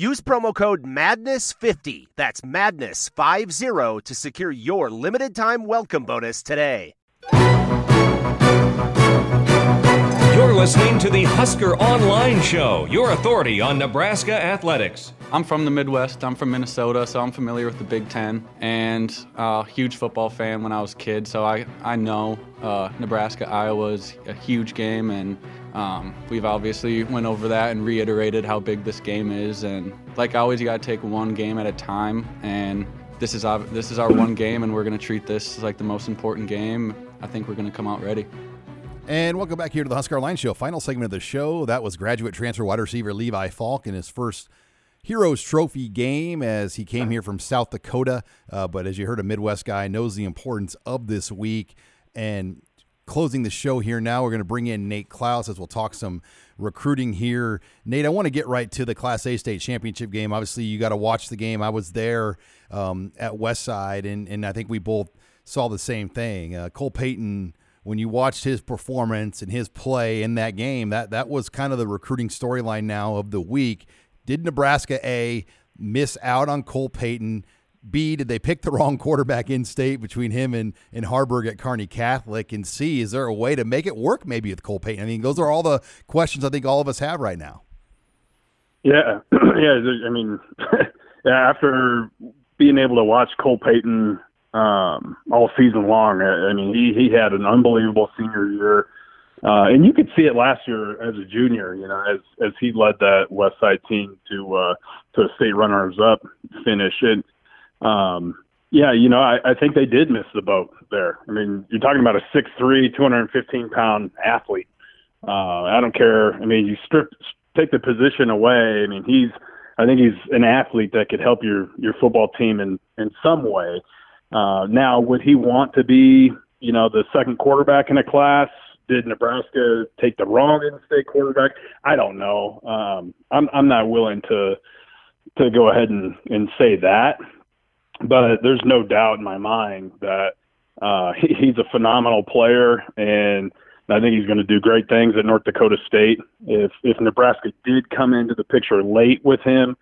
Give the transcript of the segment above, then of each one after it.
Use promo code MADNESS50, that's MADNESS50, to secure your limited time welcome bonus today. You're listening to the Husker Online Show, your authority on Nebraska athletics. I'm from the Midwest. I'm from Minnesota, so I'm familiar with the Big Ten and a uh, huge football fan when I was a kid. So I, I know uh, Nebraska Iowa is a huge game, and um, we've obviously went over that and reiterated how big this game is. And like always, you got to take one game at a time. And this is our, this is our one game, and we're going to treat this like the most important game. I think we're going to come out ready. And welcome back here to the Husker Online Show. Final segment of the show. That was graduate transfer wide receiver Levi Falck in his first Heroes Trophy game as he came here from South Dakota. Uh, but as you heard, a Midwest guy knows the importance of this week. And closing the show here now, we're going to bring in Nate Clouse as we'll talk some recruiting here. Nate, I want to get right to the Class A state championship game. Obviously, you got to watch the game. I was there um, at Westside, and, and I think we both saw the same thing. Uh, Cole Payton when you watched his performance and his play in that game, that that was kind of the recruiting storyline now of the week. Did Nebraska A miss out on Cole Payton? B, did they pick the wrong quarterback in state between him and, and Haarberg at Kearney Catholic? And C, is there a way to make it work maybe with Cole Payton? I mean, those are all the questions I think all of us have right now. Yeah. yeah. I mean, after being able to watch Cole Payton um, all season long. I, mean, he he had an unbelievable senior year, uh, and you could see it last year as a junior. You know, as as he led that West Side team to uh, to a state runners-up finish. And um, yeah, you know, I, I think they did miss the boat there. I mean, you're talking about a 6'3", 215 pound athlete. Uh, I don't care. I mean, you strip take the position away. I mean, he's I think he's an athlete that could help your your football team in in some way. Uh, now, would he want to be, you know, the second quarterback in a class? Did Nebraska take the wrong in-state quarterback? I don't know. Um, I'm I'm not willing to to go ahead and, and say that, but there's no doubt in my mind that uh, he, he's a phenomenal player, and I think he's going to do great things at North Dakota State. If if Nebraska did come into the picture late with him,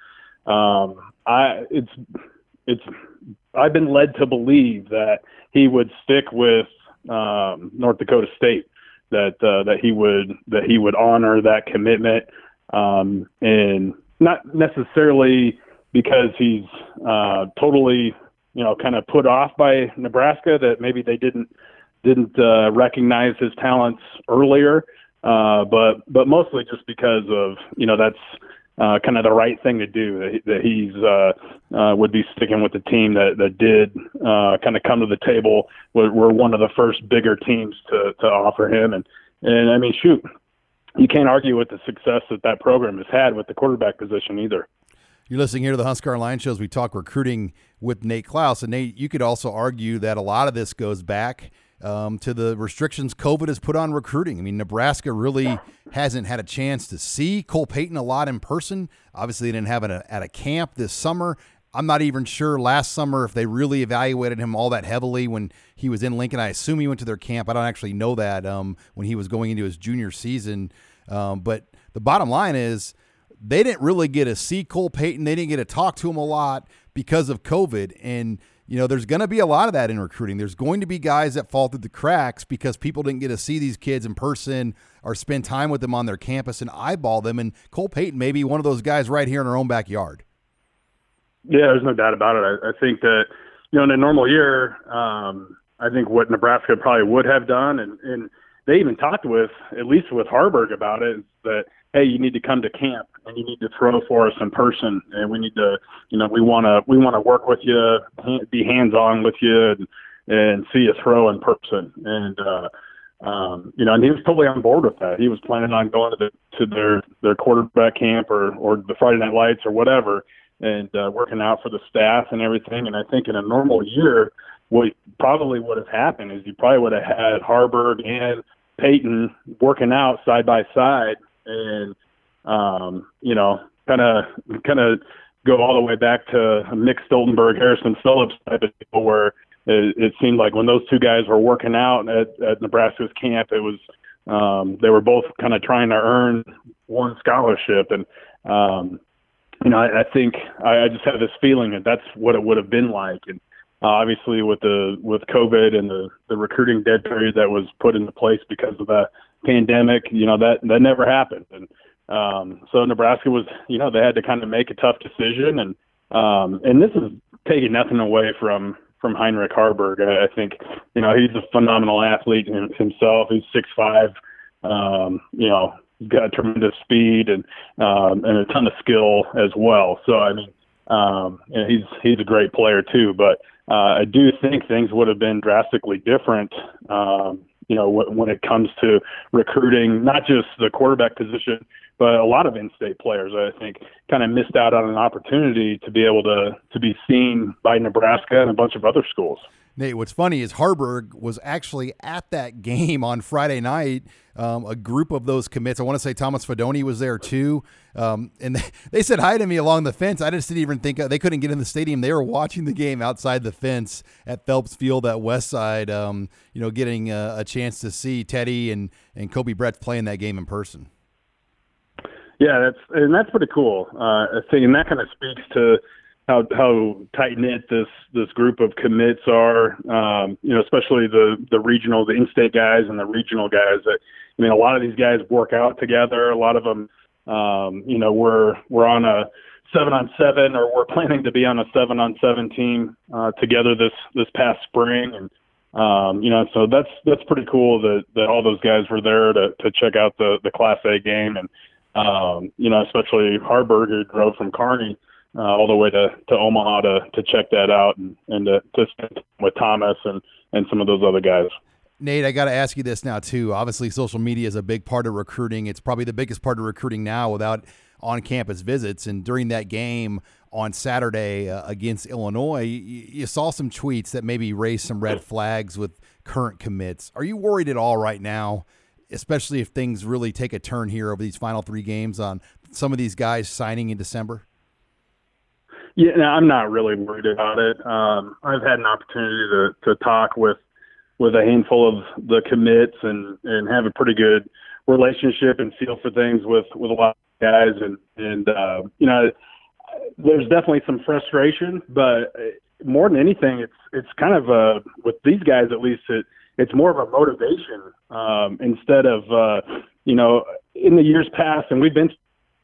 um, I it's it's I've been led to believe that he would stick with um, North Dakota State, that uh, that he would that he would honor that commitment, um, and not necessarily because he's uh, totally you know kind of put off by Nebraska that maybe they didn't didn't uh, recognize his talents earlier, uh, but but mostly just because of you know that's uh, kind of the right thing to do. That, that he's uh, uh, would be sticking with the team that that did uh, kind of come to the table. We're, we're one of the first bigger teams to to offer him, and and I mean, shoot, you can't argue with the success that that program has had with the quarterback position either. You're listening here to the Husker Online shows. We talk recruiting with Nate Clouse, and Nate, you could also argue that a lot of this goes back um, to the restrictions COVID has put on recruiting. I mean, Nebraska really hasn't had a chance to see Cole Payton a lot in person. Obviously, they didn't have it at a camp this summer. I'm not even sure last summer if they really evaluated him all that heavily when he was in Lincoln. I assume he went to their camp. I don't actually know that um, when he was going into his junior season. Um, but the bottom line is they didn't really get to see Cole Payton. They didn't get to talk to him a lot because of COVID. And – you know, there's going to be a lot of that in recruiting. There's going to be guys that fall through the cracks because people didn't get to see these kids in person or spend time with them on their campus and eyeball them. And Cole Payton may be one of those guys right here in our own backyard. Yeah, there's no doubt about it. I, I think that, you know, in a normal year, um, I think what Nebraska probably would have done, and, and they even talked with, at least with Haarberg about it, is that hey, you need to come to camp and you need to throw for us in person, and we need to, you know, we want to we want to work with you, be hands on with you, and, and see you throw in person. And uh, um, you know, and he was totally on board with that. He was planning on going to the, to their their quarterback camp or or the Friday Night Lights or whatever, and uh, working out for the staff and everything. And I think in a normal year, what probably would have happened is you probably would have had Haarberg and Payton working out side by side, and um, you know, kind of kind of go all the way back to Mick Stoltenberg, Harrison Phillips type of people, where it, it seemed like when those two guys were working out at, at Nebraska's camp, it was um, they were both kind of trying to earn one scholarship, and um, you know, I, I think I, I just have this feeling that that's what it would have been like, and uh, obviously with the with COVID and the the recruiting dead period that was put into place because of the pandemic, you know that that never happened, and um, so Nebraska was, you know, they had to kind of make a tough decision, and um, and this is taking nothing away from from Heinrich Haarberg. I, I think, you know, he's a phenomenal athlete himself. He's six five, um, you know, got tremendous speed and um, and a ton of skill as well. So I mean, um, and he's he's a great player too. But uh, I do think things would have been drastically different. Um, you know, when it comes to recruiting, not just the quarterback position, but a lot of in-state players, I think, kind of missed out on an opportunity to be able to to be seen by Nebraska and a bunch of other schools. Nate, what's funny is Haarberg was actually at that game on Friday night. Um, a group of those commits, I want to say Thomas Fidone was there too. Um, and they, they, said hi to me along the fence. I just didn't even think they couldn't get in the stadium. They were watching the game outside the fence at Phelps Field at West Side, um, you know, getting a, a, chance to see Teddy and, and Koby Bretz playing that game in person. Yeah, that's and that's pretty cool. Uh, and that kind of speaks to how how tight knit this this group of commits are. Um, you know, especially the the regional, the in-state guys and the regional guys. That I mean, a lot of these guys work out together. A lot of them, um, you know, we're we're on a seven on seven, or we're planning to be on a seven on seven team uh, together this this past spring, and um, you know, so that's that's pretty cool that that all those guys were there to to check out the the Class A game and um, you know, especially Haarberg who drove from Kearney uh, all the way to, to Omaha to, to check that out and, and to, to spend with Thomas and, and some of those other guys. Nate, I got to ask you this now too. Obviously, social media is a big part of recruiting. It's probably the biggest part of recruiting now without on-campus visits. And during that game on Saturday uh, against Illinois, you, you saw some tweets that maybe raised some red flags with current commits. Are you worried at all right now especially if things really take a turn here over these final three games on some of these guys signing in December? Yeah, no, I'm not really worried about it. Um, I've had an opportunity to, to talk with with a handful of the commits and and have a pretty good relationship and feel for things with with a lot of guys and and uh, you know there's definitely some frustration, but more than anything, it's it's kind of uh with these guys at least it it's more of a motivation um, instead of uh, you know in the years past, and we've been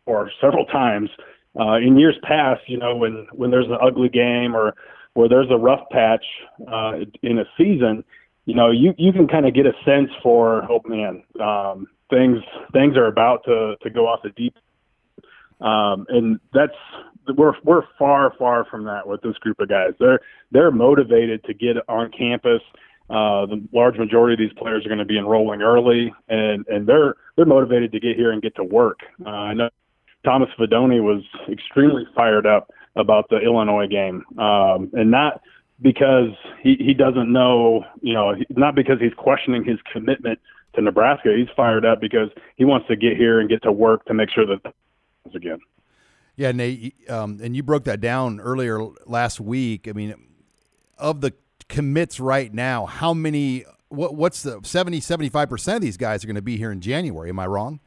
for several times uh, in years past. You know when when there's an ugly game or where there's a rough patch uh, in a season, you know you you can kind of get a sense for oh man um, things things are about to to go off the deep um, and that's we're we're far far from that with this group of guys. They're they're motivated to get on campus uh, the large majority of these players are going to be enrolling early, and and they're they're motivated to get here and get to work. Uh, I know Thomas Fidone was extremely fired up about the Illinois game, um, and not because he he doesn't know, you know, not because he's questioning his commitment to Nebraska. He's fired up because he wants to get here and get to work to make sure that again. Yeah, Nate, um, and you broke that down earlier last week. I mean, of the commits right now, how many what what's the 70 75% of these guys are going to be here in January, am I wrong?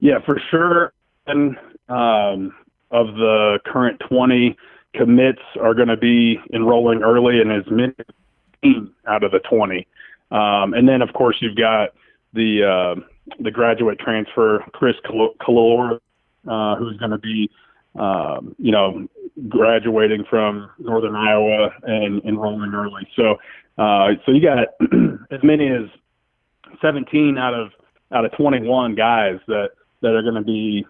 Yeah, for sure. And um, of the current 20 commits are going to be enrolling early and as many out of the 20. Um, and then of course you've got the uh, the graduate transfer Chris Calor, uh, who's going to be um, you know, graduating from Northern Iowa and enrolling early. So, uh, so you got as many as 17 out of out of 21 guys that that are going to be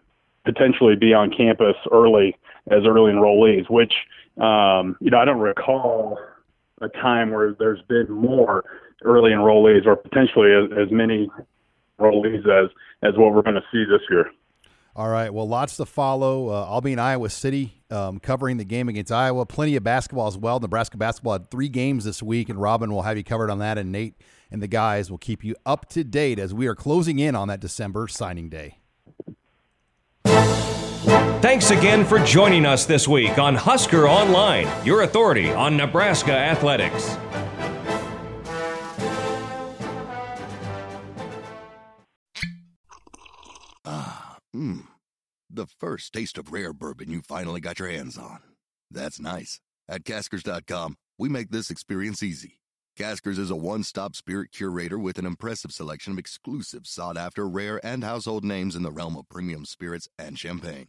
potentially be on campus early as early enrollees, which um, you know I don't recall a time where there's been more early enrollees or potentially as, as many enrollees as as what we're going to see this year. All right. Well, lots to follow. Uh, I'll be in Iowa City um, covering the game against Iowa. Plenty of basketball as well. Nebraska basketball had three games this week, and Robin will have you covered on that, and Nate and the guys will keep you up to date as we are closing in on that December signing day. Thanks again for joining us this week on Husker Online, your authority on Nebraska athletics. Ah, mmm. The first taste of rare bourbon you finally got your hands on. That's nice. At caskers.com, we make this experience easy. Caskers is a one stop spirit curator with an impressive selection of exclusive, sought after, rare, and household names in the realm of premium spirits and champagne.